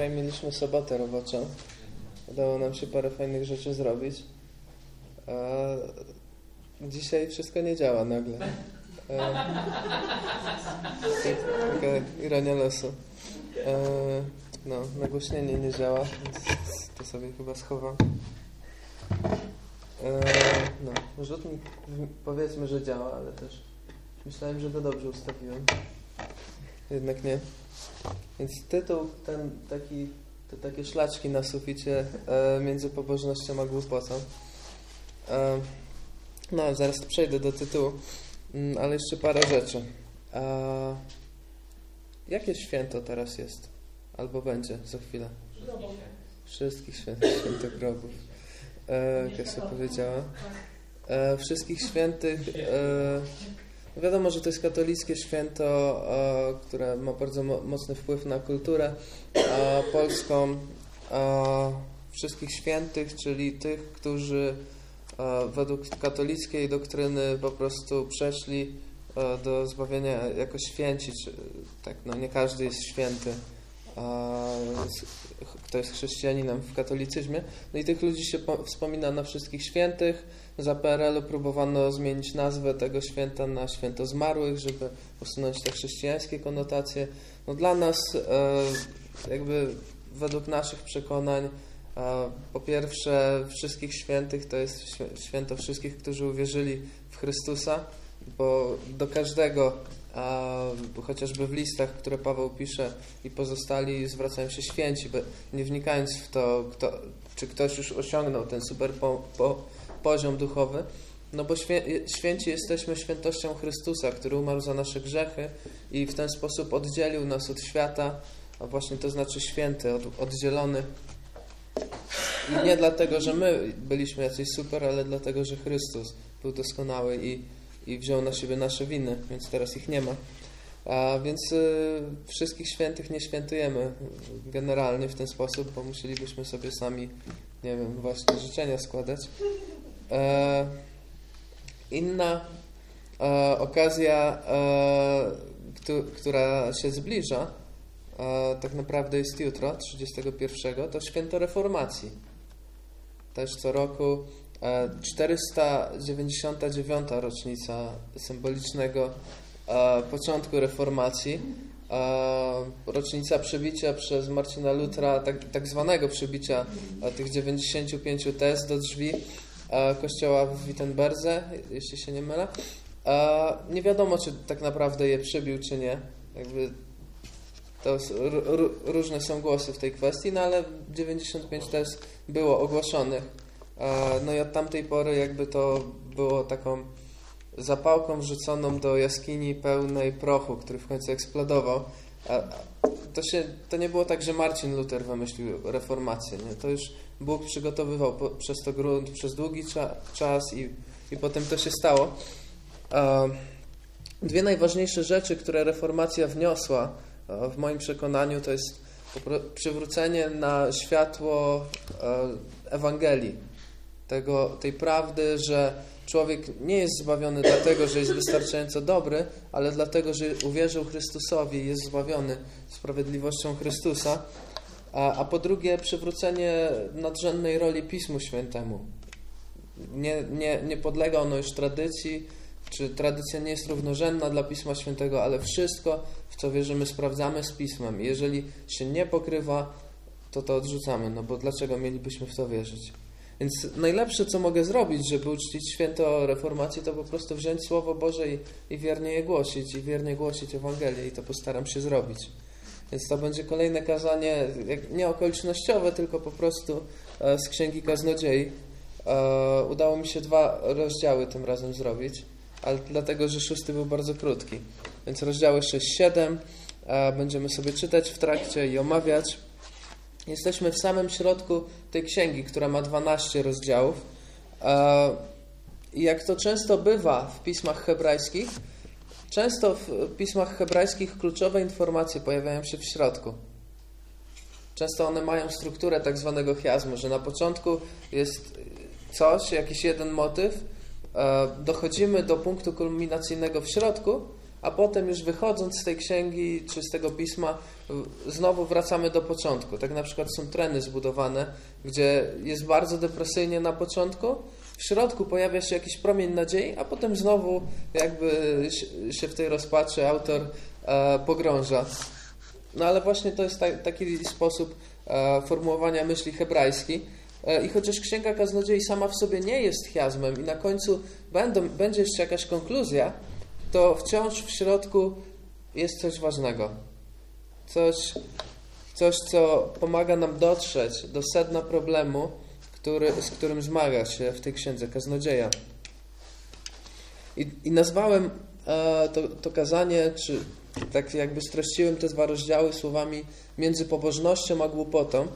Wczoraj mieliśmy sobotę roboczą. Udało nam się parę fajnych rzeczy zrobić. A dzisiaj wszystko nie działa nagle. E, taka ironia losu. E, no, nagłośnienie nie działa, więc to sobie chyba schowam. E, no, rzutnik powiedzmy, że działa, ale też myślałem, że to dobrze ustawiłem. Jednak nie. Więc tytuł ten taki, te takie szlaczki na suficie e, między pobożnością a głupotą. E, no, zaraz przejdę do tytułu, mm, ale jeszcze parę rzeczy. E, jakie święto teraz jest? Albo będzie za chwilę? Wszystkich świętych, świętych grobów. E, Kasia powiedziała. E, wszystkich świętych... E, Wiadomo, że to jest katolickie święto, e, które ma bardzo mo mocny wpływ na kulturę e, polską. E, wszystkich świętych, czyli tych, którzy według katolickiej doktryny po prostu przeszli do zbawienia jako święci. Tak, no nie każdy jest święty, kto jest chrześcijaninem w katolicyzmie. No i tych ludzi się wspomina na wszystkich świętych za PRL-u próbowano zmienić nazwę tego święta na święto zmarłych, żeby usunąć te chrześcijańskie konotacje. No dla nas, e, jakby według naszych przekonań, e, po pierwsze, wszystkich świętych to jest święto wszystkich, którzy uwierzyli w Chrystusa, bo do każdego, chociażby w listach, które Paweł pisze i pozostali, zwracają się święci, nie wnikając w to, kto, czy ktoś już osiągnął ten super po, po, poziom duchowy, no bo święci jesteśmy świętością Chrystusa, który umarł za nasze grzechy i w ten sposób oddzielił nas od świata, a właśnie to znaczy święty, od, oddzielony. I nie dlatego, że my byliśmy jacyś super, ale dlatego, że Chrystus był doskonały i, i wziął na siebie nasze winy, więc teraz ich nie ma. A więc y, wszystkich świętych nie świętujemy generalnie w ten sposób, bo musielibyśmy sobie sami, nie wiem, właśnie życzenia składać. E, inna e, okazja, e, która się zbliża, tak naprawdę jest jutro, 31, to święto reformacji. Też co roku 499. rocznica symbolicznego początku reformacji, rocznica przebicia przez Marcina Lutra, tak, tak zwanego przebicia tych 95 tez do drzwi kościoła w Wittenberdze, jeśli się nie mylę. Nie wiadomo, czy tak naprawdę je przebił, czy nie. Jakby to różne są głosy w tej kwestii, no ale 95 tez było ogłoszonych. No i od tamtej pory jakby to było taką zapałką wrzuconą do jaskini pełnej prochu, który w końcu eksplodował. To, się, to nie było tak, że Marcin Luther wymyślił reformację. Nie? To już Bóg przygotowywał po, przez to grunt przez długi cza, czas i, i potem to się stało. Dwie najważniejsze rzeczy, które reformacja wniosła, w moim przekonaniu, to jest przywrócenie na światło Ewangelii, tego, tej prawdy, że człowiek nie jest zbawiony dlatego, że jest wystarczająco dobry, ale dlatego, że uwierzył Chrystusowi i jest zbawiony sprawiedliwością Chrystusa. A, a po drugie, przywrócenie nadrzędnej roli Pismu Świętemu. Nie, nie, nie podlega ono już tradycji, czy tradycja nie jest równorzędna dla Pisma Świętego, ale wszystko, w co wierzymy, sprawdzamy z Pismem. Jeżeli się nie pokrywa, to to odrzucamy, no bo dlaczego mielibyśmy w to wierzyć? Więc najlepsze, co mogę zrobić, żeby uczcić święto reformacji, to po prostu wziąć Słowo Boże i, i wiernie je głosić, i wiernie głosić Ewangelię i to postaram się zrobić. Więc to będzie kolejne kazanie, nie okolicznościowe, tylko po prostu e, z Księgi Kaznodziei. E, udało mi się dwa rozdziały tym razem zrobić, ale dlatego, że szósty był bardzo krótki. Więc rozdziały 6-7 e, będziemy sobie czytać w trakcie i omawiać. Jesteśmy w samym środku tej księgi, która ma 12 rozdziałów. I jak to często bywa w pismach hebrajskich, Często w pismach hebrajskich kluczowe informacje pojawiają się w środku. Często one mają strukturę tak zwanego chiasmu, że na początku jest coś, jakiś jeden motyw, e, dochodzimy do punktu kulminacyjnego w środku, a potem już wychodząc z tej księgi czy z tego pisma, znowu wracamy do początku. Tak na przykład są treny zbudowane, gdzie jest bardzo depresyjnie na początku, w środku pojawia się jakiś promień nadziei, a potem znowu jakby się w tej rozpaczy autor e, pogrąża. No ale właśnie to jest ta, taki sposób e, formułowania myśli hebrajskiej. E, I chociaż Księga Kaznodziei sama w sobie nie jest chiasmem i na końcu będą, będzie jeszcze jakaś konkluzja, to wciąż w środku jest coś ważnego. Coś, coś co pomaga nam dotrzeć do sedna problemu, który, z którym zmaga się w tej księdze kaznodzieja. I, i nazwałem e, to, to kazanie, czy tak jakby streściłem te dwa rozdziały słowami między pobożnością a głupotą.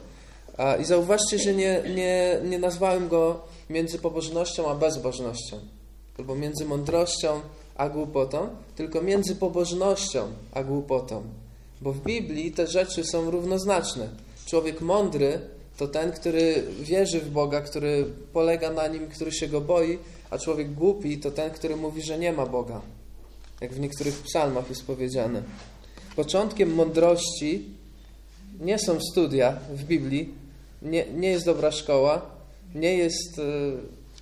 I zauważcie, że nie, nie, nie nazwałem go między pobożnością a bezbożnością, albo między mądrością a głupotą, tylko między pobożnością a głupotą. Bo w Biblii te rzeczy są równoznaczne. Człowiek mądry to ten, który wierzy w Boga, który polega na nim, który się go boi, a człowiek głupi to ten, który mówi, że nie ma Boga. Jak w niektórych psalmach jest powiedziane. Początkiem mądrości nie są studia w Biblii, nie, nie jest dobra szkoła, nie jest y,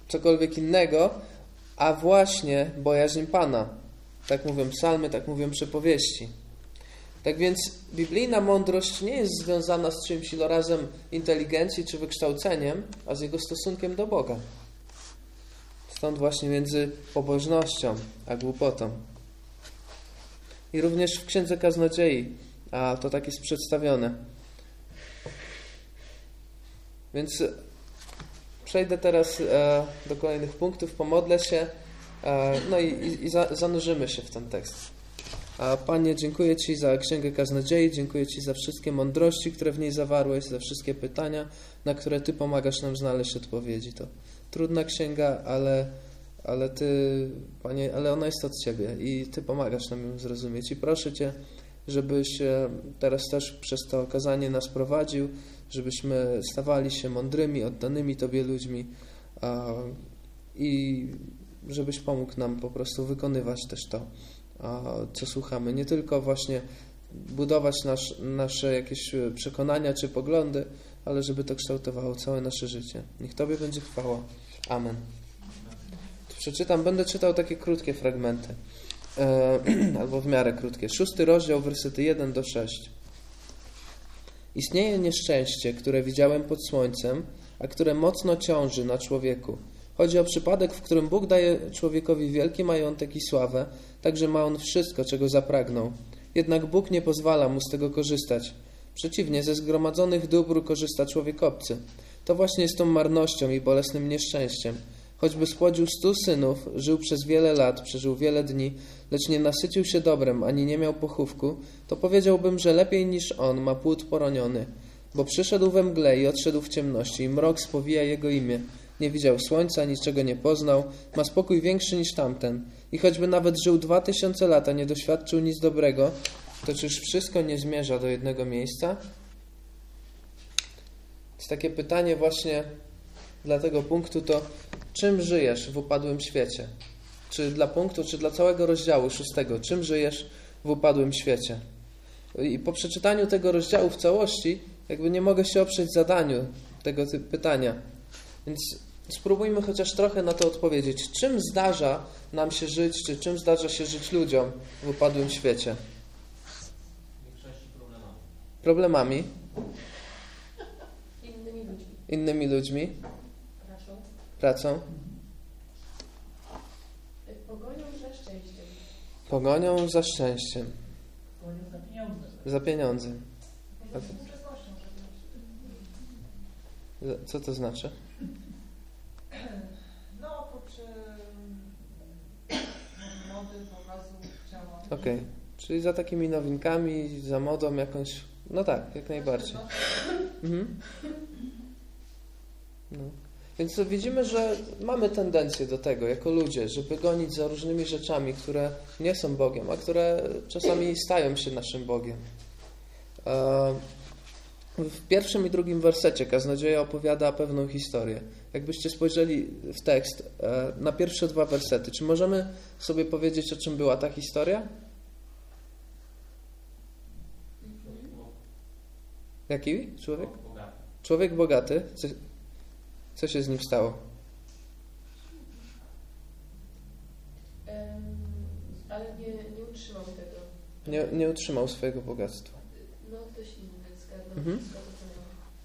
cokolwiek innego, a właśnie bojaźń Pana. Tak mówią psalmy, tak mówią przypowieści. Tak więc biblijna mądrość nie jest związana z czymś ilorazem inteligencji czy wykształceniem, a z jego stosunkiem do Boga. Stąd właśnie między pobożnością a głupotą. I również w Księdze Kaznodziei a to tak jest przedstawione. Więc przejdę teraz e, do kolejnych punktów, pomodlę się, e, no i, i, i za, zanurzymy się w ten tekst. A Panie, dziękuję Ci za Księgę Kaznodziei, dziękuję Ci za wszystkie mądrości, które w niej zawarłeś, za wszystkie pytania, na które Ty pomagasz nam znaleźć odpowiedzi. To trudna księga, ale, ale Ty, Panie, ale ona jest od Ciebie i Ty pomagasz nam ją zrozumieć. I proszę Cię, żebyś e, teraz też przez to okazanie nas prowadził, żebyśmy stawali się mądrymi, oddanymi Tobie ludźmi i żebyś pomógł nam po prostu wykonywać też to, co słuchamy. Nie tylko właśnie budować nasz, nasze jakieś przekonania czy poglądy, ale żeby to kształtowało całe nasze życie. Niech Tobie będzie chwała. Amen. Przeczytam, będę czytał takie krótkie fragmenty, e, albo w miarę krótkie. Szósty rozdział, wersety 1 do 6. Istnieje nieszczęście, które widziałem pod słońcem, a które mocno ciąży na człowieku. Chodzi o przypadek, w którym Bóg daje człowiekowi wielki majątek i sławę, tak że ma on wszystko, czego zapragnął. Jednak Bóg nie pozwala mu z tego korzystać. Przeciwnie, ze zgromadzonych dóbr korzysta człowiek obcy. To właśnie jest tą marnością i bolesnym nieszczęściem. Choćby spłodził stu synów, żył przez wiele lat, przeżył wiele dni, lecz nie nasycił się dobrem, ani nie miał pochówku, to powiedziałbym, że lepiej niż on ma płód poroniony. Bo przyszedł we mgle i odszedł w ciemności, i mrok spowija jego imię. Nie widział słońca, niczego nie poznał, ma spokój większy niż tamten. I choćby nawet żył dwa tysiące lat, a nie doświadczył nic dobrego, to czyż wszystko nie zmierza do jednego miejsca? Jest takie pytanie właśnie dla tego punktu to czym żyjesz w upadłym świecie? Czy dla punktu, czy dla całego rozdziału szóstego? Czym żyjesz w upadłym świecie? I po przeczytaniu tego rozdziału w całości, jakby nie mogę się oprzeć zadaniu tego typu pytania. Więc spróbujmy chociaż trochę na to odpowiedzieć. Czym zdarza nam się żyć, czy czym zdarza się żyć ludziom w upadłym świecie? Problemami. Problemami? Innymi ludźmi. Innymi ludźmi? Pracą? Pogonią za szczęściem. Pogonią za szczęściem. Pogonią za pieniądze. Za pieniądze. Co to znaczy? No, oprócz mody, pokazu ciała. Okej. Czyli za takimi nowinkami, za modą jakąś. No tak, jak najbardziej. Mhm. No. Więc widzimy, że mamy tendencję do tego jako ludzie, żeby gonić za różnymi rzeczami, które nie są Bogiem, a które czasami stają się naszym Bogiem. E, w pierwszym i drugim wersecie kaznodzieja opowiada pewną historię. Jakbyście spojrzeli w tekst e, na pierwsze dwa wersety, czy możemy sobie powiedzieć, o czym była ta historia? Jaki człowiek? Człowiek bogaty. Co, się z nim stało? Ale nie, nie utrzymał tego. Nie, nie utrzymał swojego bogactwa. No ktoś inny zgarnął Mhm.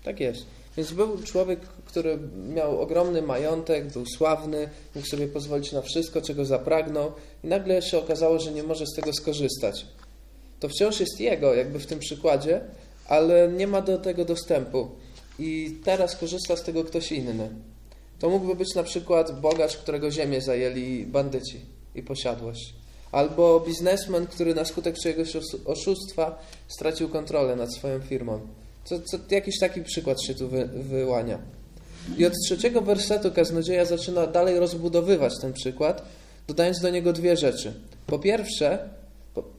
Tak jest. Więc był człowiek, który miał ogromny majątek, był sławny, mógł sobie pozwolić na wszystko, czego zapragnął, i nagle się okazało, że nie może z tego skorzystać. To wciąż jest jego, jakby w tym przykładzie, ale nie ma do tego dostępu. I teraz korzysta z tego ktoś inny. To mógłby być na przykład bogacz, którego ziemię zajęli bandyci i posiadłość. Albo biznesmen, który na skutek czyjegoś oszustwa stracił kontrolę nad swoją firmą. Co, co, jakiś taki przykład się tu wy, wyłania. I od trzeciego wersetu kaznodzieja zaczyna dalej rozbudowywać ten przykład, dodając do niego dwie rzeczy. Po pierwsze,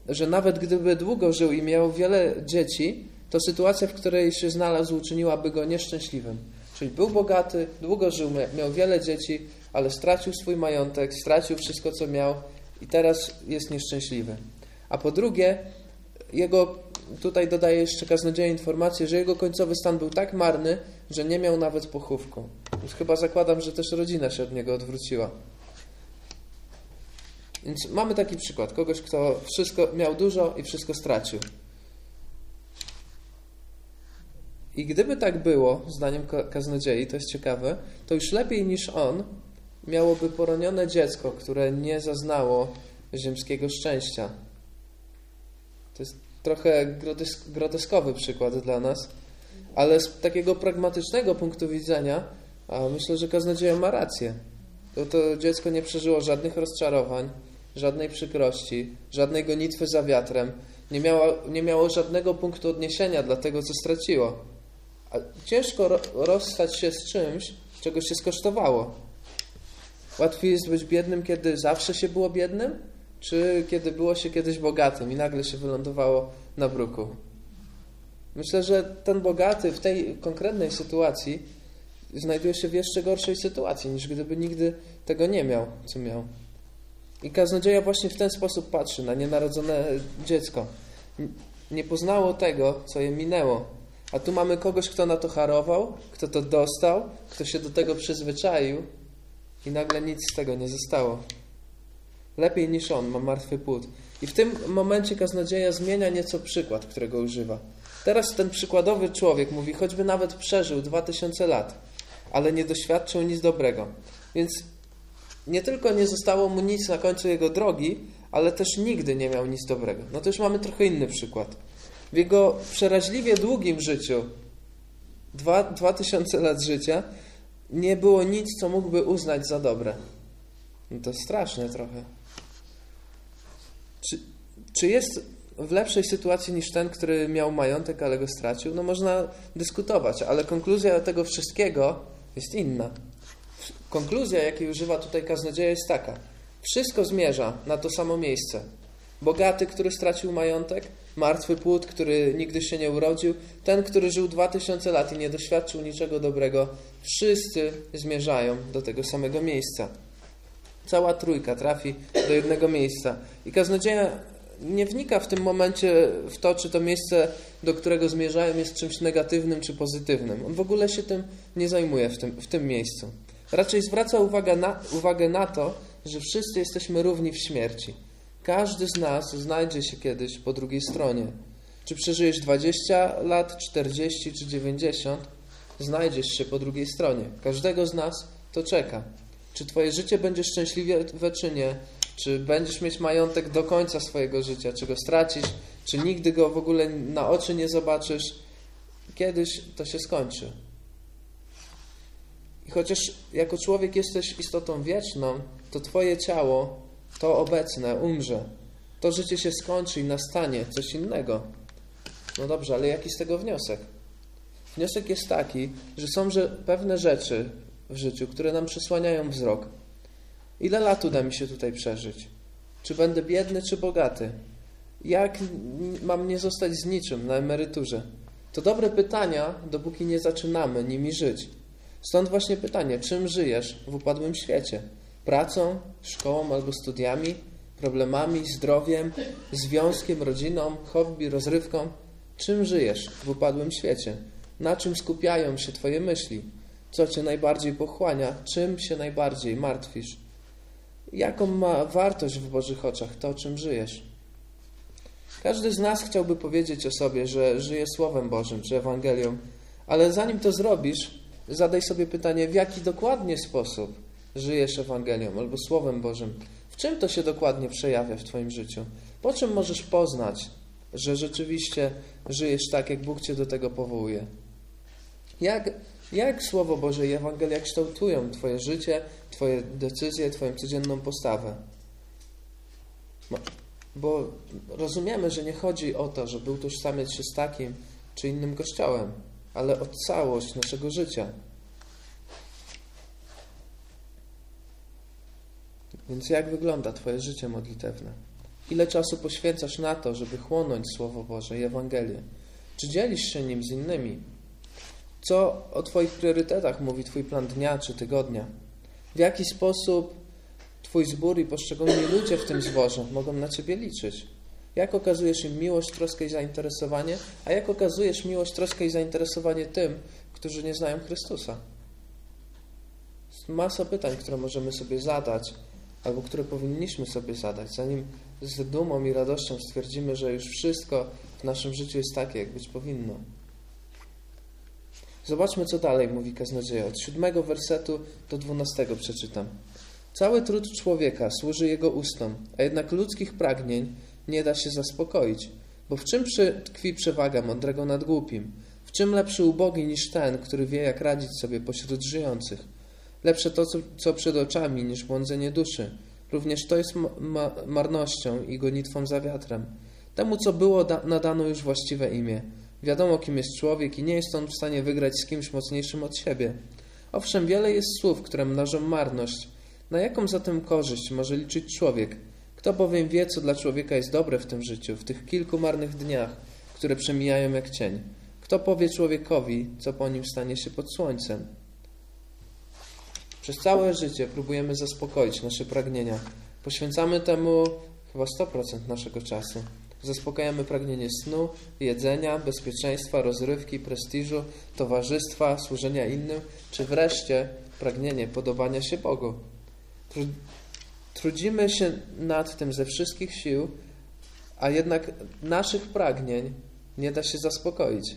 że nawet gdyby długo żył i miał wiele dzieci, to sytuacja, w której się znalazł, uczyniłaby go nieszczęśliwym. Czyli był bogaty, długo żył, mia- miał wiele dzieci, ale stracił swój majątek, stracił wszystko, co miał i teraz jest nieszczęśliwy. A po drugie, jego, tutaj dodaje jeszcze kaznodzieja informację, że jego końcowy stan był tak marny, że nie miał nawet pochówku. Więc chyba zakładam, że też rodzina się od niego odwróciła. Więc mamy taki przykład. Kogoś, kto wszystko miał dużo i wszystko stracił. I gdyby tak było, zdaniem ka- kaznodziei, to jest ciekawe, to już lepiej niż on miałoby poronione dziecko, które nie zaznało ziemskiego szczęścia. To jest trochę grotesk- groteskowy przykład dla nas, ale z takiego pragmatycznego punktu widzenia myślę, że kaznodzieja ma rację. To, to dziecko nie przeżyło żadnych rozczarowań, żadnej przykrości, żadnej gonitwy za wiatrem, nie miało, nie miało żadnego punktu odniesienia dla tego, co straciło. A ciężko ro, rozstać się z czymś, czego się skosztowało. Łatwiej jest być biednym, kiedy zawsze się było biednym, czy kiedy było się kiedyś bogatym i nagle się wylądowało na bruku. Myślę, że ten bogaty w tej konkretnej sytuacji znajduje się w jeszcze gorszej sytuacji, niż gdyby nigdy tego nie miał, co miał. I kaznodzieja właśnie w ten sposób patrzy na nienarodzone dziecko. Nie poznało tego, co je minęło. A tu mamy kogoś, kto na to harował, kto to dostał, kto się do tego przyzwyczaił i nagle nic z tego nie zostało. Lepiej niż on, ma martwy płód. I w tym momencie kaznodzieja zmienia nieco przykład, którego używa. Teraz ten przykładowy człowiek mówi, choćby nawet przeżył 2000 lat, ale nie doświadczył nic dobrego. Więc nie tylko nie zostało mu nic na końcu jego drogi, ale też nigdy nie miał nic dobrego. No to już mamy trochę inny przykład. W jego przeraźliwie długim życiu, dwa, 2000 lat życia, nie było nic, co mógłby uznać za dobre. No to straszne trochę. Czy, czy jest w lepszej sytuacji niż ten, który miał majątek, ale go stracił? No można dyskutować, ale konkluzja tego wszystkiego jest inna. Konkluzja, jakiej używa tutaj kaznodzieja, jest taka. Wszystko zmierza na to samo miejsce. Bogaty, który stracił majątek, martwy płód, który nigdy się nie urodził, ten, który żył 2000 lat i nie doświadczył niczego dobrego, wszyscy zmierzają do tego samego miejsca. Cała trójka trafi do jednego miejsca. I kaznodzieja nie wnika w tym momencie w to, czy to miejsce, do którego zmierzają, jest czymś negatywnym czy pozytywnym. On w ogóle się tym nie zajmuje w tym, w tym miejscu. Raczej zwraca uwagę na, uwagę na to, że wszyscy jesteśmy równi w śmierci. Każdy z nas znajdzie się kiedyś po drugiej stronie. Czy przeżyjesz 20 lat, 40 czy 90, znajdziesz się po drugiej stronie. Każdego z nas to czeka. Czy Twoje życie będzie szczęśliwe, czy nie? Czy będziesz mieć majątek do końca swojego życia? Czy go stracisz? Czy nigdy go w ogóle na oczy nie zobaczysz? Kiedyś to się skończy. I chociaż jako człowiek jesteś istotą wieczną, to Twoje ciało, to obecne, umrze. To życie się skończy i nastanie coś innego. No dobrze, ale jaki z tego wniosek? Wniosek jest taki, że są że pewne rzeczy w życiu, które nam przysłaniają wzrok. Ile lat uda mi się tutaj przeżyć? Czy będę biedny, czy bogaty? Jak mam nie zostać z niczym na emeryturze? To dobre pytania, dopóki nie zaczynamy nimi żyć. Stąd właśnie pytanie, czym żyjesz w upadłym świecie? Pracą, szkołą albo studiami, problemami, zdrowiem, związkiem, rodziną, hobby, rozrywką? Czym żyjesz w upadłym świecie? Na czym skupiają się Twoje myśli? Co Cię najbardziej pochłania? Czym się najbardziej martwisz? Jaką ma wartość w Bożych oczach to, czym żyjesz? Każdy z nas chciałby powiedzieć o sobie, że żyje Słowem Bożym czy Ewangelią, ale zanim to zrobisz, zadaj sobie pytanie, w jaki dokładnie sposób żyjesz Ewangelią albo Słowem Bożym. W czym to się dokładnie przejawia w Twoim życiu? Po czym możesz poznać, że rzeczywiście żyjesz tak, jak Bóg Cię do tego powołuje? Jak, jak Słowo Boże i Ewangelia kształtują Twoje życie, Twoje decyzje, Twoją codzienną postawę? Bo rozumiemy, że nie chodzi o to, żeby utożsamiać się z takim czy innym kościołem, ale o całość naszego życia. Więc jak wygląda Twoje życie modlitewne? Ile czasu poświęcasz na to, żeby chłonąć Słowo Boże i Ewangelię? Czy dzielisz się nim z innymi? Co o Twoich priorytetach mówi Twój plan dnia czy tygodnia? W jaki sposób Twój zbór i poszczególni ludzie w tym zborze mogą na Ciebie liczyć? Jak okazujesz im miłość, troskę i zainteresowanie, a jak okazujesz miłość, troskę i zainteresowanie tym, którzy nie znają Chrystusa? Masa pytań, które możemy sobie zadać, albo które powinniśmy sobie zadać, zanim z dumą i radością stwierdzimy, że już wszystko w naszym życiu jest takie, jak być powinno. Zobaczmy, co dalej mówi kaznodzieja. Od siódmego wersetu do dwunastego przeczytam. Cały trud człowieka służy jego ustom, a jednak ludzkich pragnień nie da się zaspokoić. Bo w czym tkwi przewaga mądrego nad głupim? W czym lepszy ubogi niż ten, który wie, jak radzić sobie pośród żyjących? Lepsze to, co przed oczami, niż błądzenie duszy. Również to jest ma marnością i gonitwą za wiatrem. Temu, co było, nadano już właściwe imię. Wiadomo, kim jest człowiek i nie jest on w stanie wygrać z kimś mocniejszym od siebie. Owszem, wiele jest słów, które mnożą marność. Na jaką zatem korzyść może liczyć człowiek? Kto bowiem wie, co dla człowieka jest dobre w tym życiu, w tych kilku marnych dniach, które przemijają jak cień? Kto powie człowiekowi, co po nim stanie się pod słońcem? Przez całe życie próbujemy zaspokoić nasze pragnienia. Poświęcamy temu chyba 100% naszego czasu. Zaspokajamy pragnienie snu, jedzenia, bezpieczeństwa, rozrywki, prestiżu, towarzystwa, służenia innym, czy wreszcie pragnienie podobania się Bogu. Trudzimy się nad tym ze wszystkich sił, a jednak naszych pragnień nie da się zaspokoić.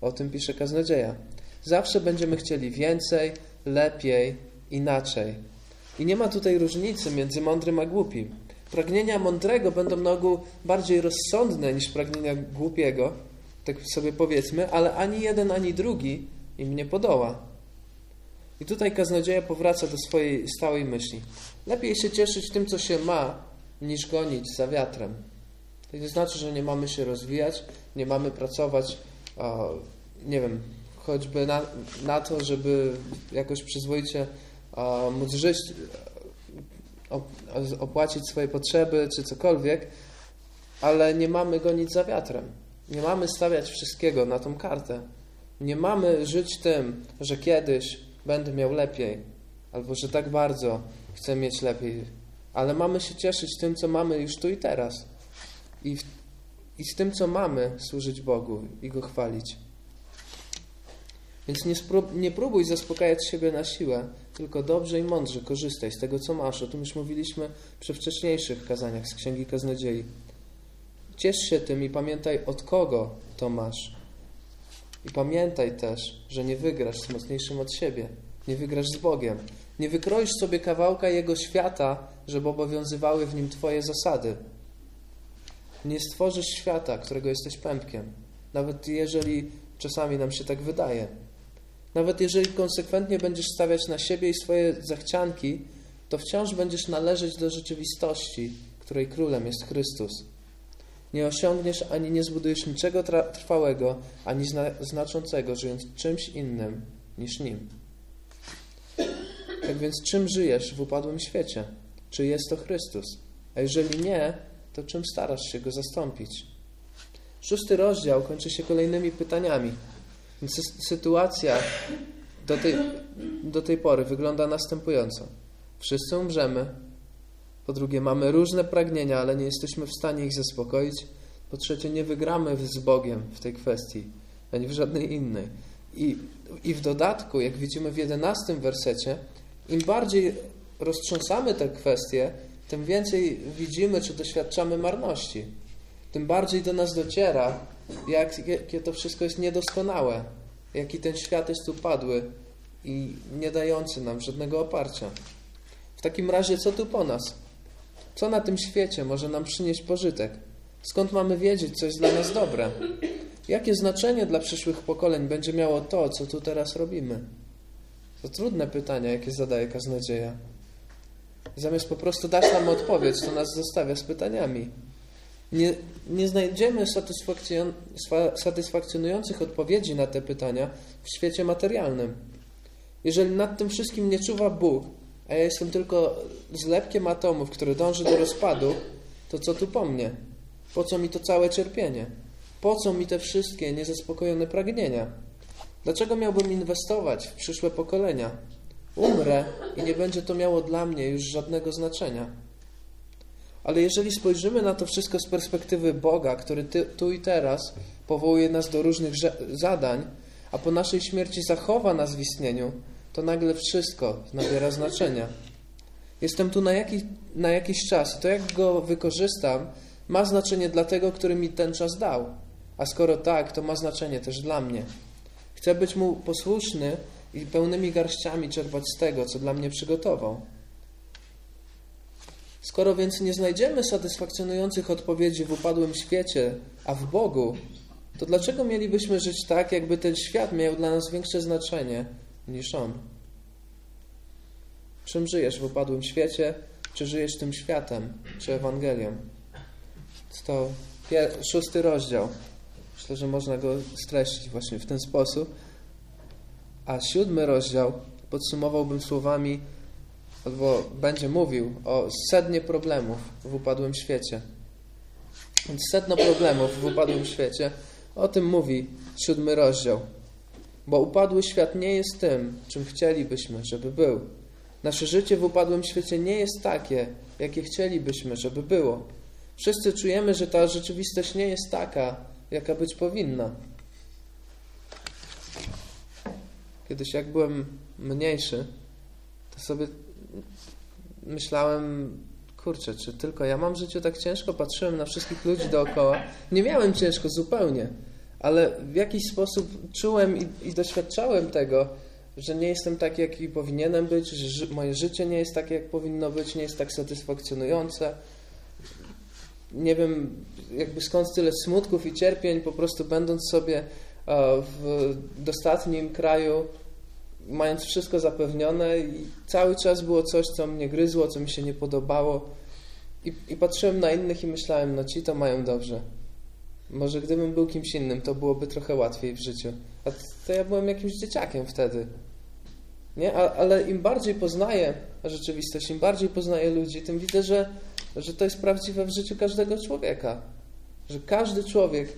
O tym pisze kaznodzieja. Zawsze będziemy chcieli więcej, lepiej, inaczej. I nie ma tutaj różnicy między mądrym a głupim. Pragnienia mądrego będą na ogół bardziej rozsądne niż pragnienia głupiego, tak sobie powiedzmy, ale ani jeden, ani drugi im nie podoła. I tutaj kaznodzieja powraca do swojej stałej myśli. Lepiej się cieszyć tym, co się ma, niż gonić za wiatrem. To nie znaczy, że nie mamy się rozwijać, nie mamy pracować, nie wiem, choćby na, na to, żeby jakoś przyzwoicie móc żyć, opłacić swoje potrzeby czy cokolwiek, ale nie mamy gonić za wiatrem. Nie mamy stawiać wszystkiego na tą kartę. Nie mamy żyć tym, że kiedyś będę miał lepiej, albo że tak bardzo chcę mieć lepiej, ale mamy się cieszyć tym, co mamy już tu i teraz. I, w, i z tym, co mamy, służyć Bogu i Go chwalić. Więc nie, nie próbuj zaspokajać siebie na siłę, tylko dobrze i mądrze korzystaj z tego, co masz. O tym już mówiliśmy przy wcześniejszych kazaniach z Księgi Kaznodziei. Ciesz się tym i pamiętaj, od kogo to masz. I pamiętaj też, że nie wygrasz z mocniejszym od siebie. Nie wygrasz z Bogiem. Nie wykroisz sobie kawałka Jego świata, żeby obowiązywały w nim Twoje zasady. Nie stworzysz świata, którego jesteś pępkiem. Nawet jeżeli czasami nam się tak wydaje. Nawet jeżeli konsekwentnie będziesz stawiać na siebie i swoje zachcianki, to wciąż będziesz należeć do rzeczywistości, której królem jest Chrystus. Nie osiągniesz ani nie zbudujesz niczego trwałego, ani zna znaczącego, żyjąc czymś innym niż Nim. Tak więc czym żyjesz w upadłym świecie? Czy jest to Chrystus? A jeżeli nie, to czym starasz się Go zastąpić? Szósty rozdział kończy się kolejnymi pytaniami. Sytuacja do tej, do tej pory wygląda następująco. Wszyscy umrzemy. Po drugie, mamy różne pragnienia, ale nie jesteśmy w stanie ich zaspokoić. Po trzecie, nie wygramy z Bogiem w tej kwestii, ani w żadnej innej. I, I w dodatku, jak widzimy w jedenastym wersecie, im bardziej roztrząsamy te kwestie, tym więcej widzimy, czy doświadczamy marności. Tym bardziej do nas dociera, jak, jakie to wszystko jest niedoskonałe, jaki ten świat jest upadły i nie dający nam żadnego oparcia. W takim razie, co tu po nas? Co na tym świecie może nam przynieść pożytek? Skąd mamy wiedzieć, co jest dla nas dobre? Jakie znaczenie dla przyszłych pokoleń będzie miało to, co tu teraz robimy? To trudne pytania, jakie zadaje kaznodzieja. Zamiast po prostu dać nam odpowiedź, to nas zostawia z pytaniami. Nie, nie znajdziemy satysfakcjonujących odpowiedzi na te pytania w świecie materialnym. Jeżeli nad tym wszystkim nie czuwa Bóg, a ja jestem tylko zlepkiem atomów, który dąży do rozpadu, to co tu po mnie? Po co mi to całe cierpienie? Po co mi te wszystkie niezaspokojone pragnienia? Dlaczego miałbym inwestować w przyszłe pokolenia? Umrę i nie będzie to miało dla mnie już żadnego znaczenia. Ale jeżeli spojrzymy na to wszystko z perspektywy Boga, który ty, tu i teraz powołuje nas do różnych zadań, a po naszej śmierci zachowa nas w istnieniu, to nagle wszystko nabiera znaczenia. Jestem tu na, jakiś, na jakiś czas i to, jak go wykorzystam, ma znaczenie dla tego, który mi ten czas dał. A skoro tak, to ma znaczenie też dla mnie. Chcę być mu posłuszny i pełnymi garściami czerpać z tego, co dla mnie przygotował. Skoro więc nie znajdziemy satysfakcjonujących odpowiedzi w upadłym świecie, a w Bogu, to dlaczego mielibyśmy żyć tak, jakby ten świat miał dla nas większe znaczenie niż On? Czym żyjesz w upadłym świecie? Czy żyjesz tym światem, czy Ewangelią? To szósty rozdział. Myślę, że można go streścić właśnie w ten sposób. A siódmy rozdział podsumowałbym słowami, albo będzie mówił o sednie problemów w upadłym świecie. Więc sedno problemów w upadłym świecie, o tym mówi siódmy rozdział. Bo upadły świat nie jest tym, czym chcielibyśmy, żeby był. Nasze życie w upadłym świecie nie jest takie, jakie chcielibyśmy, żeby było. Wszyscy czujemy, że ta rzeczywistość nie jest taka, jaka być powinna. Kiedyś, jak byłem mniejszy, to sobie myślałem, kurczę, czy tylko ja mam w życiu tak ciężko? Patrzyłem na wszystkich ludzi dookoła. Nie miałem ciężko zupełnie, ale w jakiś sposób czułem i, i doświadczałem tego, że nie jestem taki, jaki powinienem być, że moje życie nie jest takie, jak powinno być, nie jest tak satysfakcjonujące. Nie wiem, jakby skąd tyle smutków i cierpień, po prostu będąc sobie w dostatnim kraju, mając wszystko zapewnione i cały czas było coś, co mnie gryzło, co mi się nie podobało. I, I, patrzyłem na innych i myślałem, no ci to mają dobrze. Może gdybym był kimś innym, to byłoby trochę łatwiej w życiu. A to ja byłem jakimś dzieciakiem wtedy. Nie? A, ale im bardziej poznaję rzeczywistość, im bardziej poznaję ludzi, tym widzę, że, że to jest prawdziwe w życiu każdego człowieka. Że każdy człowiek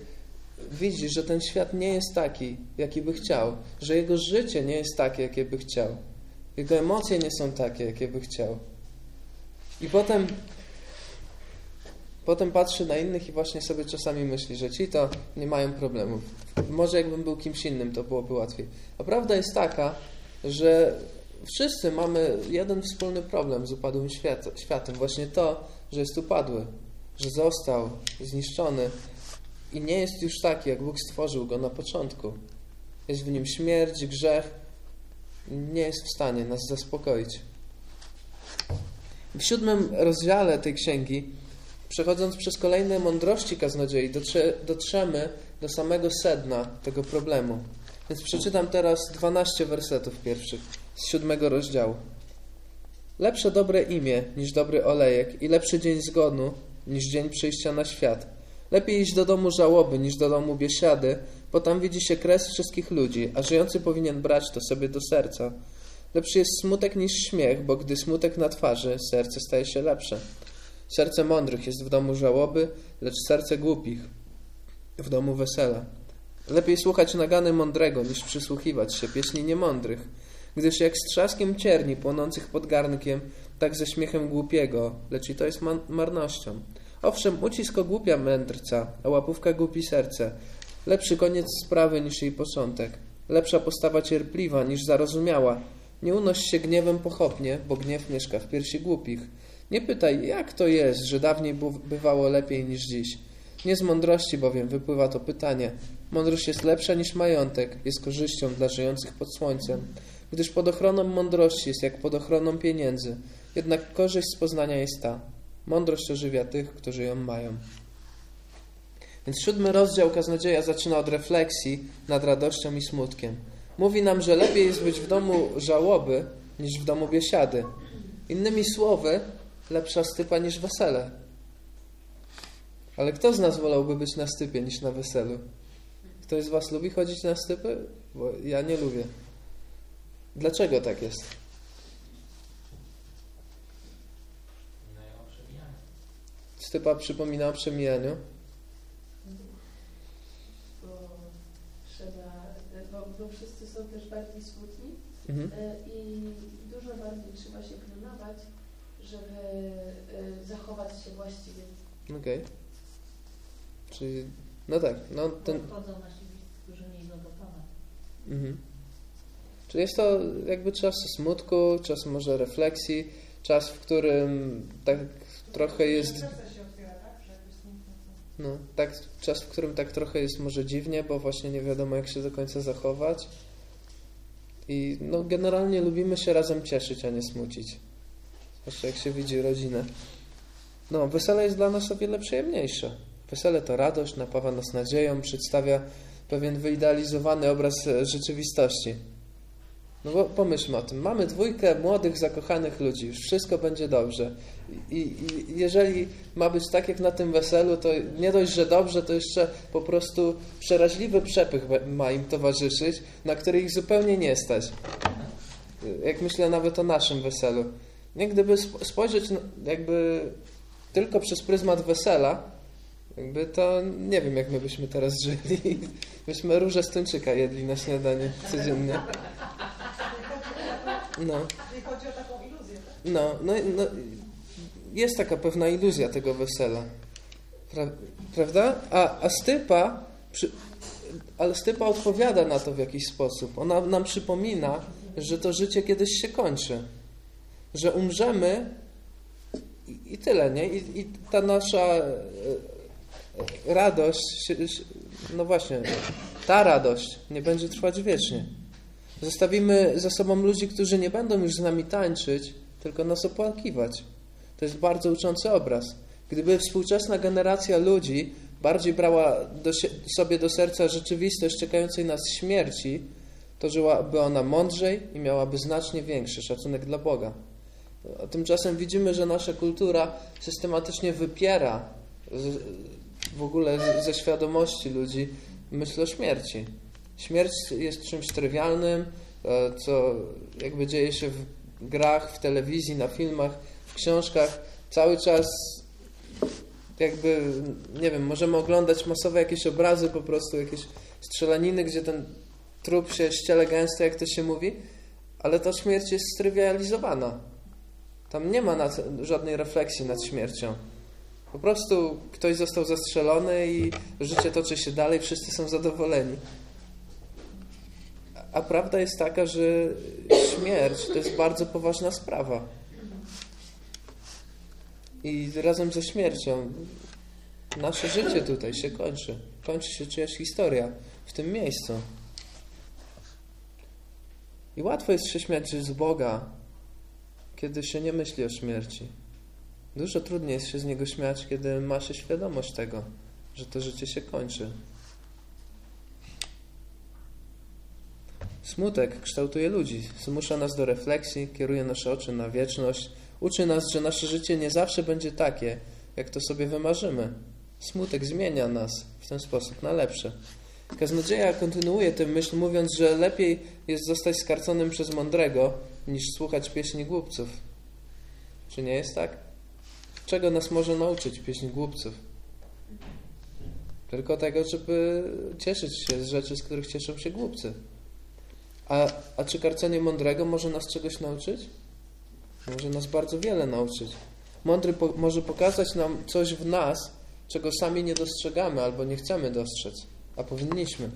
widzi, że ten świat nie jest taki, jaki by chciał, że jego życie nie jest takie, jakie by chciał, jego emocje nie są takie, jakie by chciał. I potem, potem patrzy na innych i właśnie sobie czasami myśli, że ci to nie mają problemów. Może jakbym był kimś innym, to byłoby łatwiej. A prawda jest taka, że wszyscy mamy jeden wspólny problem z upadłym świat, światem. Właśnie to, że jest upadły, że został zniszczony, i nie jest już taki, jak Bóg stworzył go na początku. Jest w nim śmierć, grzech. Nie jest w stanie nas zaspokoić. W siódmym rozdziale tej księgi, przechodząc przez kolejne mądrości kaznodziei, dotrze, dotrzemy do samego sedna tego problemu. Więc przeczytam teraz 12 wersetów pierwszych z siódmego rozdziału. Lepsze dobre imię niż dobry olejek i lepszy dzień zgonu niż dzień przyjścia na świat. Lepiej iść do domu żałoby niż do domu biesiady, bo tam widzi się kres wszystkich ludzi, a żyjący powinien brać to sobie do serca. Lepszy jest smutek niż śmiech, bo gdy smutek na twarzy, serce staje się lepsze. Serce mądrych jest w domu żałoby, lecz serce głupich w domu wesela. Lepiej słuchać nagany mądrego, niż przysłuchiwać się pieśni niemądrych, gdyż jak z trzaskiem cierni płonących pod garnkiem, tak ze śmiechem głupiego, lecz i to jest marnością. Owszem, ucisk ogłupia mędrca, a łapówka głupi serce. Lepszy koniec sprawy niż jej początek. Lepsza postawa cierpliwa niż zarozumiała. Nie unoś się gniewem pochopnie, bo gniew mieszka w piersi głupich. Nie pytaj, jak to jest, że dawniej bywało lepiej niż dziś. Nie z mądrości bowiem wypływa to pytanie. Mądrość jest lepsza niż majątek, jest korzyścią dla żyjących pod słońcem. Gdyż pod ochroną mądrości jest jak pod ochroną pieniędzy. Jednak korzyść z poznania jest ta. Mądrość ożywia tych, którzy ją mają. Więc siódmy rozdział Kaznodzieja zaczyna od refleksji nad radością i smutkiem. Mówi nam, że lepiej jest być w domu żałoby niż w domu biesiady. Innymi słowy, lepsza stypa niż wesele. Ale kto z nas wolałby być na stypie niż na weselu? Ktoś z Was lubi chodzić na stypy? Bo ja nie lubię. Dlaczego tak jest? Stypa przypomina o przemijaniu. Bo trzeba, bo, bo wszyscy są też bardziej smutni Mhm. e, i dużo bardziej trzeba się pilnować, żeby e, zachować się właściwie. Okej. Czyli, no tak, no ten, Odchodzą nasi bliscy, którzy nie idą do Pana. Mhm. Czyli jest to jakby czas smutku, czas może refleksji, czas, w którym tak trochę jest, tak? No, tak, czas, w którym tak trochę jest może dziwnie, bo właśnie nie wiadomo jak się do końca zachować. I no, generalnie lubimy się razem cieszyć, a nie smucić. Zwłaszcza jak się widzi rodzinę. No, wesele jest dla nas o wiele przyjemniejsze. Wesele to radość, napawa nas nadzieją, przedstawia pewien wyidealizowany obraz rzeczywistości. No bo pomyślmy o tym. Mamy dwójkę młodych, zakochanych ludzi. Już wszystko będzie dobrze. I, I jeżeli ma być tak jak na tym weselu, to nie dość, że dobrze, to jeszcze po prostu przeraźliwy przepych ma im towarzyszyć, na który ich zupełnie nie stać. Jak myślę nawet o naszym weselu. Nie gdyby sp- spojrzeć jakby tylko przez pryzmat wesela, jakby to nie wiem, jak my byśmy teraz żyli. Byśmy róże z tuńczyka jedli na śniadanie codziennie. No, Czyli chodzi o taką iluzję, tak? no, no, no jest taka pewna iluzja tego wesela. Pra, prawda? A, a stypa, przy, ale stypa odpowiada na to w jakiś sposób. Ona nam przypomina, że to życie kiedyś się kończy. Że umrzemy i, i tyle, nie? I, I ta nasza e, radość, no właśnie, ta radość nie będzie trwać wiecznie. Zostawimy za sobą ludzi, którzy nie będą już z nami tańczyć, tylko nas opłakiwać. To jest bardzo uczący obraz. Gdyby współczesna generacja ludzi bardziej brała do sobie do serca rzeczywistość czekającej nas śmierci, to żyłaby ona mądrzej i miałaby znacznie większy szacunek dla Boga. A tymczasem widzimy, że nasza kultura systematycznie wypiera w ogóle ze świadomości ludzi myśl o śmierci. Śmierć jest czymś trywialnym, e, co jakby dzieje się w grach, w telewizji, na filmach, w książkach. Cały czas jakby, nie wiem, możemy oglądać masowe jakieś obrazy, po prostu jakieś strzelaniny, gdzie ten trup się ściele gęsto, jak to się mówi, ale ta śmierć jest strywializowana. Tam nie ma nad, żadnej refleksji nad śmiercią. Po prostu ktoś został zastrzelony i życie toczy się dalej, wszyscy są zadowoleni. A prawda jest taka, że śmierć to jest bardzo poważna sprawa. I razem ze śmiercią nasze życie tutaj się kończy. Kończy się czyjaś historia w tym miejscu. I łatwo jest się śmiać z Boga, kiedy się nie myśli o śmierci. Dużo trudniej jest się z Niego śmiać, kiedy ma się świadomość tego, że to życie się kończy. Smutek kształtuje ludzi, zmusza nas do refleksji, kieruje nasze oczy na wieczność, uczy nas, że nasze życie nie zawsze będzie takie, jak to sobie wymarzymy. Smutek zmienia nas w ten sposób na lepsze. Kaznodzieja kontynuuje tę myśl, mówiąc, że lepiej jest zostać skarconym przez mądrego, niż słuchać pieśni głupców. Czy nie jest tak? Czego nas może nauczyć pieśń głupców? Tylko tego, żeby cieszyć się z rzeczy, z których cieszą się głupcy. A, a czy karcenie mądrego może nas czegoś nauczyć? Może nas bardzo wiele nauczyć. Mądry po, może pokazać nam coś w nas, czego sami nie dostrzegamy albo nie chcemy dostrzec, a powinniśmy.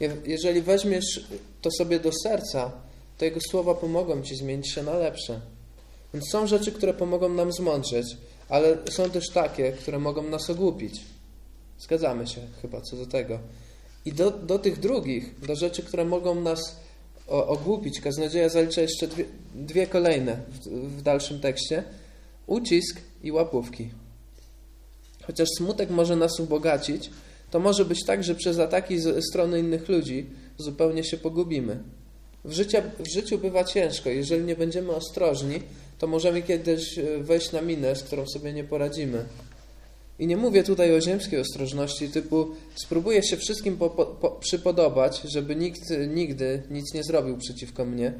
Je, jeżeli weźmiesz to sobie do serca, to Jego słowa pomogą Ci zmienić się na lepsze. Więc są rzeczy, które pomogą nam zmądrzeć, ale są też takie, które mogą nas ogłupić. Zgadzamy się chyba co do tego. I do, do tych drugich, do rzeczy, które mogą nas o, ogłupić, kaznodzieja zalicza jeszcze dwie, dwie kolejne w, w dalszym tekście. Ucisk i łapówki. Chociaż smutek może nas ubogacić, to może być tak, że przez ataki ze strony innych ludzi zupełnie się pogubimy. W, życia, w życiu bywa ciężko. Jeżeli nie będziemy ostrożni, to możemy kiedyś e, wejść na minę, z którą sobie nie poradzimy. I nie mówię tutaj o ziemskiej ostrożności, typu spróbuję się wszystkim po, po, przypodobać, żeby nikt nigdy nic nie zrobił przeciwko mnie.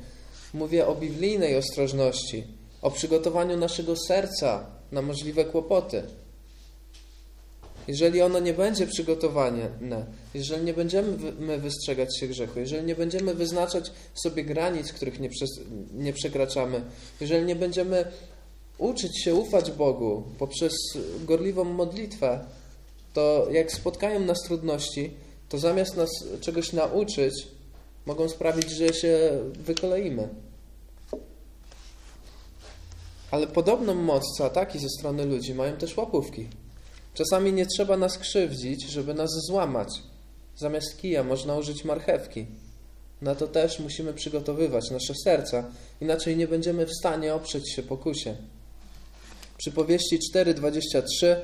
Mówię o biblijnej ostrożności, o przygotowaniu naszego serca na możliwe kłopoty. Jeżeli ono nie będzie przygotowane, jeżeli nie będziemy my wystrzegać się grzechu, jeżeli nie będziemy wyznaczać sobie granic, których nie, nie przekraczamy, jeżeli nie będziemy uczyć się ufać Bogu poprzez gorliwą modlitwę, to jak spotkają nas trudności, to zamiast nas czegoś nauczyć, mogą sprawić, że się wykoleimy. Ale podobną moc co ataki ze strony ludzi mają też łapówki. Czasami nie trzeba nas krzywdzić, żeby nas złamać. Zamiast kija można użyć marchewki. Na to też musimy przygotowywać nasze serca, inaczej nie będziemy w stanie oprzeć się pokusie. Przypowieści 4:23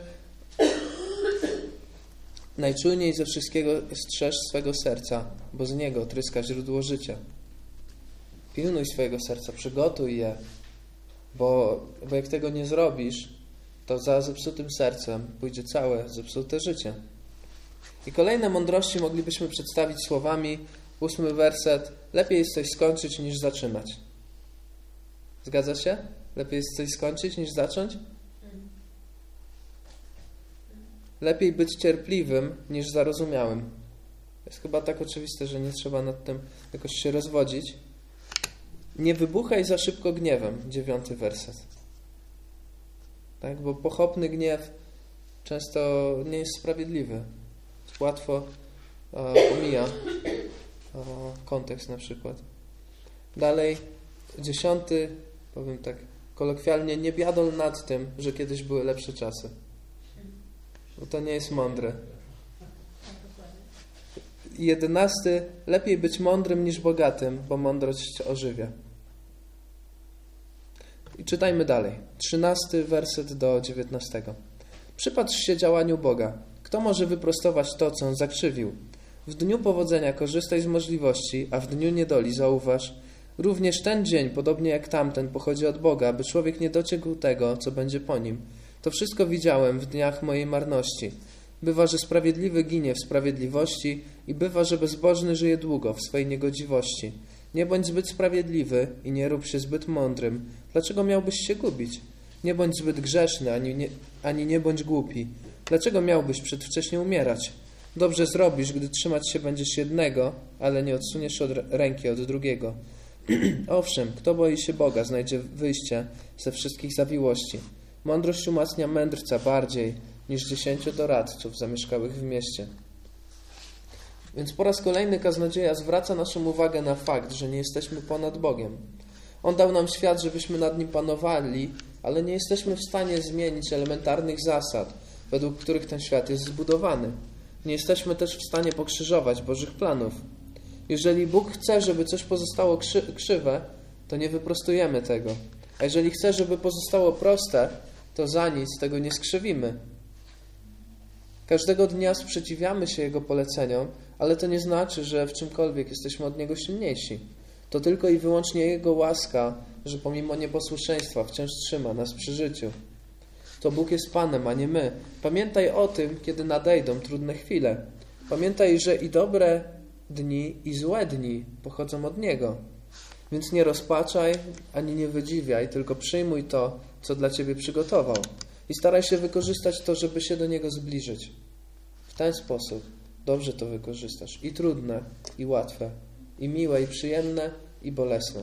Najczujniej ze wszystkiego strzeż swego serca, bo z niego tryska źródło życia. Pilnuj swojego serca, przygotuj je, bo, bo jak tego nie zrobisz, to za zepsutym sercem pójdzie całe zepsute życie. I kolejne mądrości moglibyśmy przedstawić słowami, ósmy werset, lepiej jest coś skończyć niż zaczynać. Zgadza się? Lepiej jest coś skończyć niż zacząć? Lepiej być cierpliwym niż zarozumiałym. Jest chyba tak oczywiste, że nie trzeba nad tym jakoś się rozwodzić. Nie wybuchaj za szybko gniewem. Dziewiąty werset. Tak? Bo pochopny gniew często nie jest sprawiedliwy. Łatwo e, omija e, kontekst na przykład. Dalej, dziesiąty, powiem tak kolokwialnie, nie biadol nad tym, że kiedyś były lepsze czasy. Bo to nie jest mądre. Jedenasty, lepiej być mądrym niż bogatym, bo mądrość ożywia. I czytajmy dalej. Trzynasty werset do dziewiętnastego. Przypatrz się działaniu Boga. Kto może wyprostować to, co on zakrzywił? W dniu powodzenia korzystaj z możliwości, a w dniu niedoli zauważ, również ten dzień, podobnie jak tamten, pochodzi od Boga, by człowiek nie dociekł tego, co będzie po nim. To wszystko widziałem w dniach mojej marności. Bywa, że sprawiedliwy ginie w sprawiedliwości i bywa, że bezbożny żyje długo w swej niegodziwości. Nie bądź zbyt sprawiedliwy i nie rób się zbyt mądrym. Dlaczego miałbyś się gubić? Nie bądź zbyt grzeszny, ani nie, ani nie bądź głupi. Dlaczego miałbyś przedwcześnie umierać? Dobrze zrobisz, gdy trzymać się będziesz jednego, ale nie odsuniesz od ręki od drugiego. Owszem, kto boi się Boga, znajdzie wyjście ze wszystkich zawiłości. Mądrość umacnia mędrca bardziej niż dziesięciu doradców zamieszkałych w mieście. Więc po raz kolejny kaznodzieja zwraca naszą uwagę na fakt, że nie jesteśmy ponad Bogiem. On dał nam świat, żebyśmy nad nim panowali, ale nie jesteśmy w stanie zmienić elementarnych zasad, według których ten świat jest zbudowany. Nie jesteśmy też w stanie pokrzyżować Bożych planów. Jeżeli Bóg chce, żeby coś pozostało krzy krzywe, to nie wyprostujemy tego. A jeżeli chce, żeby pozostało proste, to za nic tego nie skrzywimy. Każdego dnia sprzeciwiamy się Jego poleceniom, ale to nie znaczy, że w czymkolwiek jesteśmy od Niego silniejsi. To tylko i wyłącznie Jego łaska, że pomimo nieposłuszeństwa wciąż trzyma nas przy życiu. To Bóg jest Panem, a nie my. Pamiętaj o tym, kiedy nadejdą trudne chwile. Pamiętaj, że i dobre dni, i złe dni pochodzą od Niego. Więc nie rozpaczaj, ani nie wydziwiaj, tylko przyjmuj to, co dla Ciebie przygotował. I staraj się wykorzystać to, żeby się do Niego zbliżyć. W ten sposób dobrze to wykorzystasz. I trudne, i łatwe, i miłe, i przyjemne, i bolesne.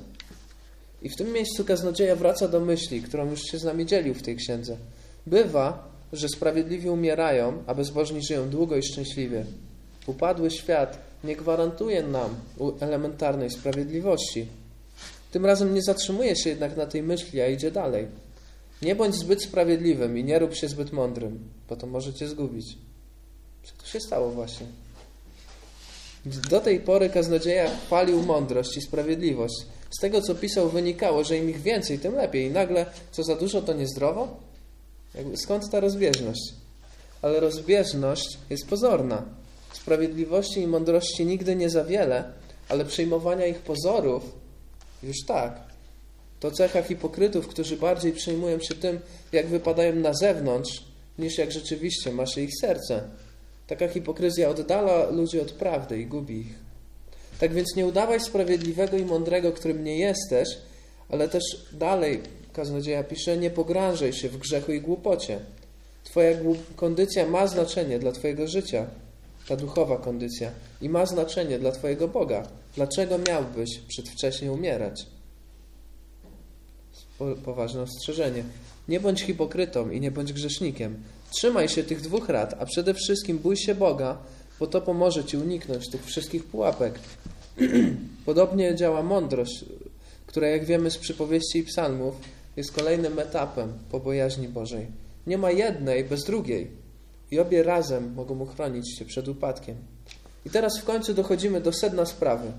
I w tym miejscu kaznodzieja wraca do myśli, którą już się z nami dzielił w tej księdze. Bywa, że sprawiedliwi umierają, a bezbożni żyją długo i szczęśliwie. Upadły świat nie gwarantuje nam elementarnej sprawiedliwości. Tym razem nie zatrzymuje się jednak na tej myśli, a idzie dalej. Nie bądź zbyt sprawiedliwym i nie rób się zbyt mądrym, bo to może cię zgubić. Co tu się stało właśnie? Do tej pory kaznodzieja chwalił mądrość i sprawiedliwość. Z tego, co pisał, wynikało, że im ich więcej, tym lepiej. I nagle, co za dużo, to niezdrowo? Skąd ta rozbieżność? Ale rozbieżność jest pozorna. Sprawiedliwości i mądrości nigdy nie za wiele, ale przyjmowania ich pozorów już tak. To cecha hipokrytów, którzy bardziej przejmują się tym, jak wypadają na zewnątrz, niż jak rzeczywiście ma się ich serce. Taka hipokryzja oddala ludzi od prawdy i gubi ich. Tak więc nie udawaj sprawiedliwego i mądrego, którym nie jesteś, ale też dalej kaznodzieja pisze, nie pogrążaj się w grzechu i głupocie. Twoja kondycja ma znaczenie dla Twojego życia, ta duchowa kondycja, i ma znaczenie dla Twojego Boga. Dlaczego miałbyś przedwcześnie umierać? Poważne ostrzeżenie. Nie bądź hipokrytą i nie bądź grzesznikiem. Trzymaj się tych dwóch rad, a przede wszystkim bój się Boga, bo to pomoże Ci uniknąć tych wszystkich pułapek. Podobnie działa mądrość, która, jak wiemy z przypowieści i psalmów, jest kolejnym etapem po bojaźni Bożej. Nie ma jednej bez drugiej i obie razem mogą uchronić Cię przed upadkiem. I teraz w końcu dochodzimy do sedna sprawy.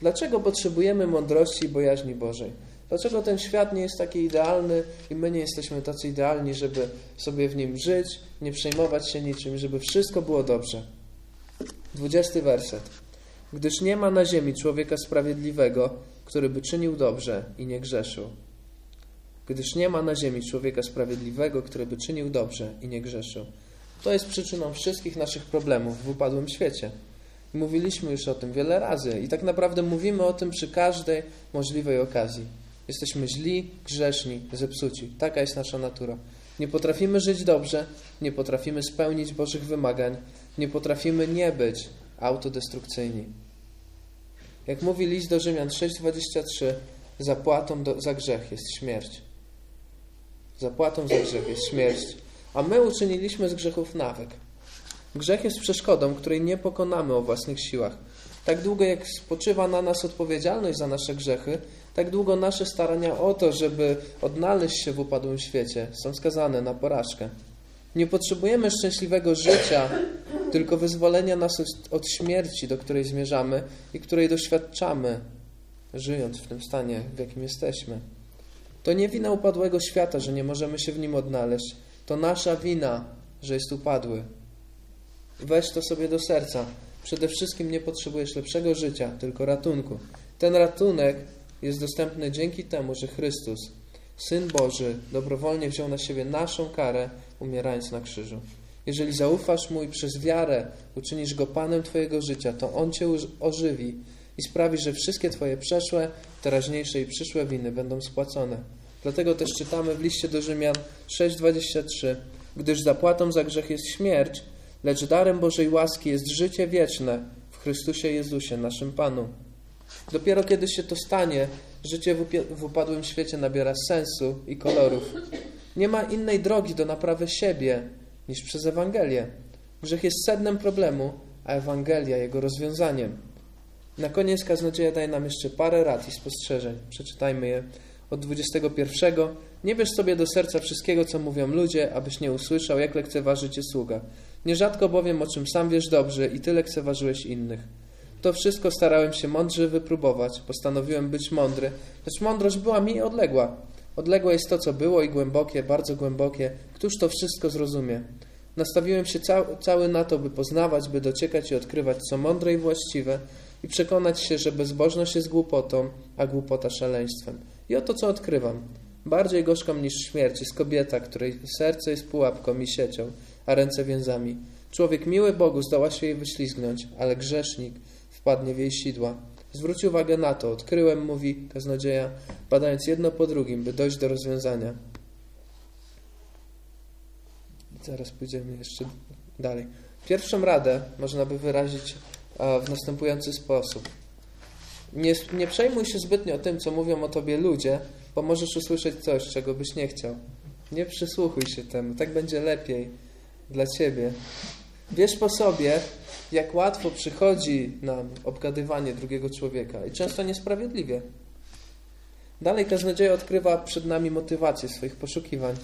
Dlaczego potrzebujemy mądrości i bojaźni Bożej? Dlaczego ten świat nie jest taki idealny i my nie jesteśmy tacy idealni, żeby sobie w nim żyć, nie przejmować się niczym, żeby wszystko było dobrze? Dwudziesty werset. Gdyż nie ma na ziemi człowieka sprawiedliwego, który by czynił dobrze i nie grzeszył. Gdyż nie ma na ziemi człowieka sprawiedliwego, który by czynił dobrze i nie grzeszył. To jest przyczyną wszystkich naszych problemów w upadłym świecie. Mówiliśmy już o tym wiele razy i tak naprawdę mówimy o tym przy każdej możliwej okazji. Jesteśmy źli, grzeszni, zepsuci. Taka jest nasza natura. Nie potrafimy żyć dobrze, nie potrafimy spełnić Bożych wymagań, nie potrafimy nie być autodestrukcyjni. Jak mówi list do Rzymian 6,23, zapłatą do, za grzech jest śmierć. Zapłatą za grzech jest śmierć. A my uczyniliśmy z grzechów nawyk. Grzech jest przeszkodą, której nie pokonamy o własnych siłach. Tak długo jak spoczywa na nas odpowiedzialność za nasze grzechy, tak długo nasze starania o to, żeby odnaleźć się w upadłym świecie, są skazane na porażkę. Nie potrzebujemy szczęśliwego życia, tylko wyzwolenia nas od śmierci, do której zmierzamy i której doświadczamy, żyjąc w tym stanie, w jakim jesteśmy. To nie wina upadłego świata, że nie możemy się w nim odnaleźć. To nasza wina, że jest upadły. Weź to sobie do serca. Przede wszystkim nie potrzebujesz lepszego życia, tylko ratunku. Ten ratunek jest dostępny dzięki temu, że Chrystus, Syn Boży, dobrowolnie wziął na siebie naszą karę, umierając na krzyżu. Jeżeli zaufasz Mu i przez wiarę uczynisz Go Panem Twojego życia, to On Cię ożywi i sprawi, że wszystkie Twoje przeszłe, teraźniejsze i przyszłe winy będą spłacone. Dlatego też czytamy w liście do Rzymian 6,23 Gdyż zapłatą za grzech jest śmierć, lecz darem Bożej łaski jest życie wieczne w Chrystusie Jezusie, naszym Panu. Dopiero kiedy się to stanie, życie w upadłym świecie nabiera sensu i kolorów. Nie ma innej drogi do naprawy siebie niż przez Ewangelię. Grzech jest sednem problemu, a Ewangelia jego rozwiązaniem. Na koniec kaznodzieja daje nam jeszcze parę rad i spostrzeżeń. Przeczytajmy je od 21. Nie bierz sobie do serca wszystkiego, co mówią ludzie, abyś nie usłyszał, jak lekceważy cię sługa. Nierzadko bowiem, o czym sam wiesz dobrze i ty lekceważyłeś innych. To wszystko starałem się mądrze wypróbować, postanowiłem być mądry, lecz mądrość była mi odległa. Odległe jest to, co było i głębokie, bardzo głębokie. Któż to wszystko zrozumie? Nastawiłem się cał, cały na to, by poznawać, by dociekać i odkrywać, co mądre i właściwe i przekonać się, że bezbożność jest głupotą, a głupota szaleństwem. I oto, co odkrywam. Bardziej gorzką niż śmierć jest kobieta, której serce jest pułapką i siecią, a ręce więzami. Człowiek miły Bogu zdoła się jej wyślizgnąć, ale grzesznik wpadnie w jej sidła. Zwróć uwagę na to, odkryłem, mówi kaznodzieja, badając jedno po drugim, by dojść do rozwiązania. Zaraz pójdziemy jeszcze dalej. Pierwszą radę można by wyrazić w następujący sposób. Nie, nie przejmuj się zbytnio tym, co mówią o tobie ludzie, bo możesz usłyszeć coś, czego byś nie chciał. Nie przysłuchuj się temu, tak będzie lepiej dla ciebie. Wiesz po sobie, jak łatwo przychodzi nam obgadywanie drugiego człowieka i często niesprawiedliwie. Dalej kaznodzieja odkrywa przed nami motywację swoich poszukiwań.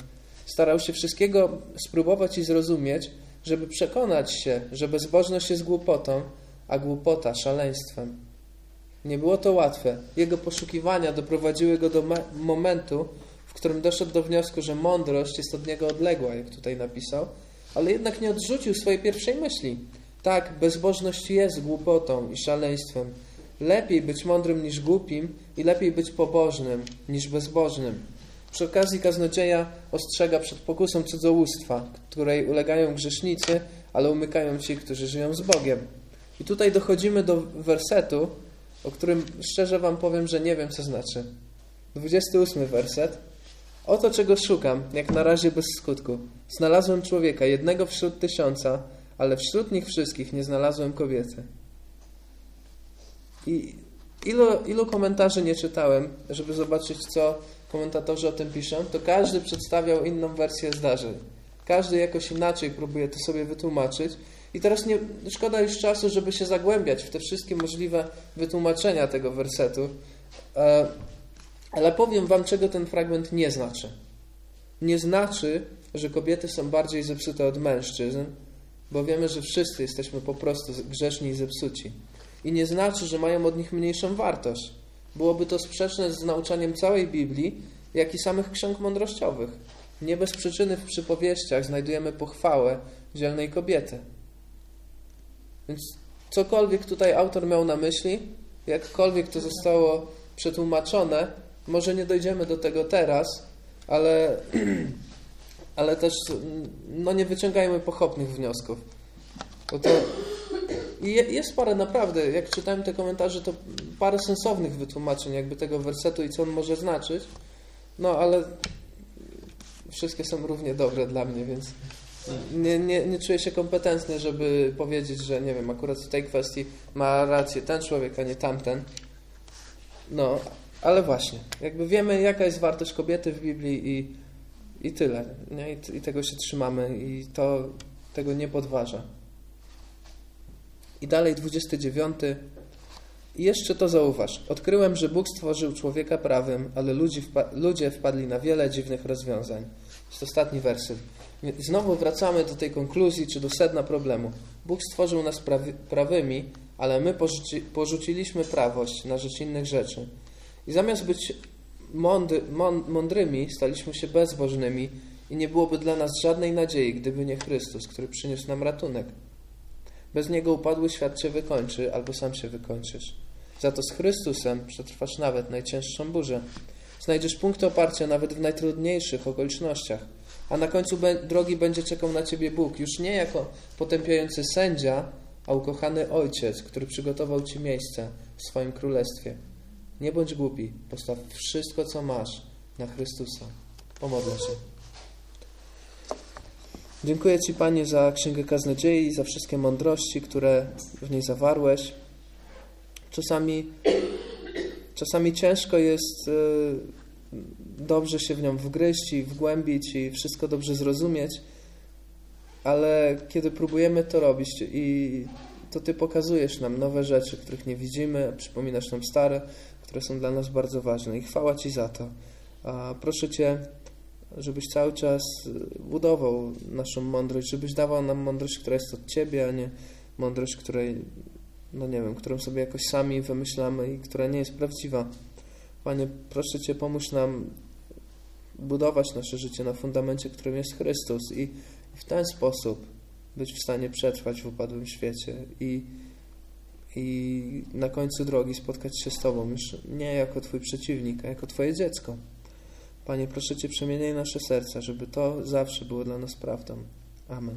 Starał się wszystkiego spróbować i zrozumieć, żeby przekonać się, że bezbożność jest głupotą, a głupota szaleństwem. Nie było to łatwe. Jego poszukiwania doprowadziły go do momentu, w którym doszedł do wniosku, że mądrość jest od niego odległa, jak tutaj napisał, ale jednak nie odrzucił swojej pierwszej myśli. Tak, bezbożność jest głupotą i szaleństwem. Lepiej być mądrym niż głupim i lepiej być pobożnym niż bezbożnym. Przy okazji kaznodzieja ostrzega przed pokusą cudzołóstwa, której ulegają grzesznicy, ale umykają ci, którzy żyją z Bogiem. I tutaj dochodzimy do wersetu, o którym szczerze wam powiem, że nie wiem, co znaczy. 28 werset. Oto czego szukam, jak na razie bez skutku. Znalazłem człowieka, jednego wśród tysiąca, ale wśród nich wszystkich nie znalazłem kobiety. I ilu, ilu komentarzy nie czytałem, żeby zobaczyć, co komentatorzy o tym piszą, to każdy przedstawiał inną wersję zdarzeń. Każdy jakoś inaczej próbuje to sobie wytłumaczyć. I teraz nie, szkoda już czasu, żeby się zagłębiać w te wszystkie możliwe wytłumaczenia tego wersetu. E, ale powiem Wam, czego ten fragment nie znaczy. Nie znaczy, że kobiety są bardziej zepsute od mężczyzn, bo wiemy, że wszyscy jesteśmy po prostu grzeszni i zepsuci. I nie znaczy, że mają od nich mniejszą wartość. Byłoby to sprzeczne z nauczaniem całej Biblii, jak i samych ksiąg mądrościowych. Nie bez przyczyny w przypowieściach znajdujemy pochwałę dzielnej kobiety. Więc cokolwiek tutaj autor miał na myśli, jakkolwiek to zostało przetłumaczone, może nie dojdziemy do tego teraz, ale, ale też no nie wyciągajmy pochopnych wniosków. Bo to jest parę naprawdę, jak czytałem te komentarze, to parę sensownych wytłumaczeń jakby tego wersetu i co on może znaczyć. No ale wszystkie są równie dobre dla mnie, więc nie, nie, nie czuję się kompetentny, żeby powiedzieć, że nie wiem, akurat w tej kwestii ma rację ten człowiek, a nie tamten. No, ale właśnie, jakby wiemy, jaka jest wartość kobiety w Biblii i, i tyle. Nie? I, I tego się trzymamy i to tego nie podważa. I dalej 29. I jeszcze to zauważ. Odkryłem, że Bóg stworzył człowieka prawym, ale ludzi wpa ludzie wpadli na wiele dziwnych rozwiązań. To jest ostatni werset. Znowu wracamy do tej konkluzji, czy do sedna problemu. Bóg stworzył nas prawy, prawymi, ale my porzuci, porzuciliśmy prawość na rzecz innych rzeczy. I zamiast być mądry, mądrymi, staliśmy się bezbożnymi i nie byłoby dla nas żadnej nadziei, gdyby nie Chrystus, który przyniósł nam ratunek. Bez Niego upadły świat Cię wykończy, albo sam się wykończysz. Za to z Chrystusem przetrwasz nawet najcięższą burzę. Znajdziesz punkt oparcia nawet w najtrudniejszych okolicznościach. A na końcu drogi będzie czekał na Ciebie Bóg, już nie jako potępiający sędzia, a ukochany Ojciec, który przygotował Ci miejsce w swoim królestwie. Nie bądź głupi, postaw wszystko, co masz na Chrystusa. Pomodlę się. Dziękuję Ci, Panie, za Księgę Kaznodziei za wszystkie mądrości, które w niej zawarłeś. Czasami, czasami ciężko jest e, dobrze się w nią wgryźć i wgłębić i wszystko dobrze zrozumieć, ale kiedy próbujemy to robić i to Ty pokazujesz nam nowe rzeczy, których nie widzimy, przypominasz nam stare, które są dla nas bardzo ważne i chwała Ci za to. A proszę Cię, żebyś cały czas budował naszą mądrość, żebyś dawał nam mądrość, która jest od Ciebie, a nie mądrość, której, no nie wiem, którą sobie jakoś sami wymyślamy i która nie jest prawdziwa. Panie, proszę Cię, pomóż nam budować nasze życie na fundamencie, którym jest Chrystus i w ten sposób być w stanie przetrwać w upadłym świecie i, i na końcu drogi spotkać się z Tobą, już nie jako Twój przeciwnik, a jako Twoje dziecko. Panie, proszę Cię, przemieniaj nasze serca, żeby to zawsze było dla nas prawdą. Amen.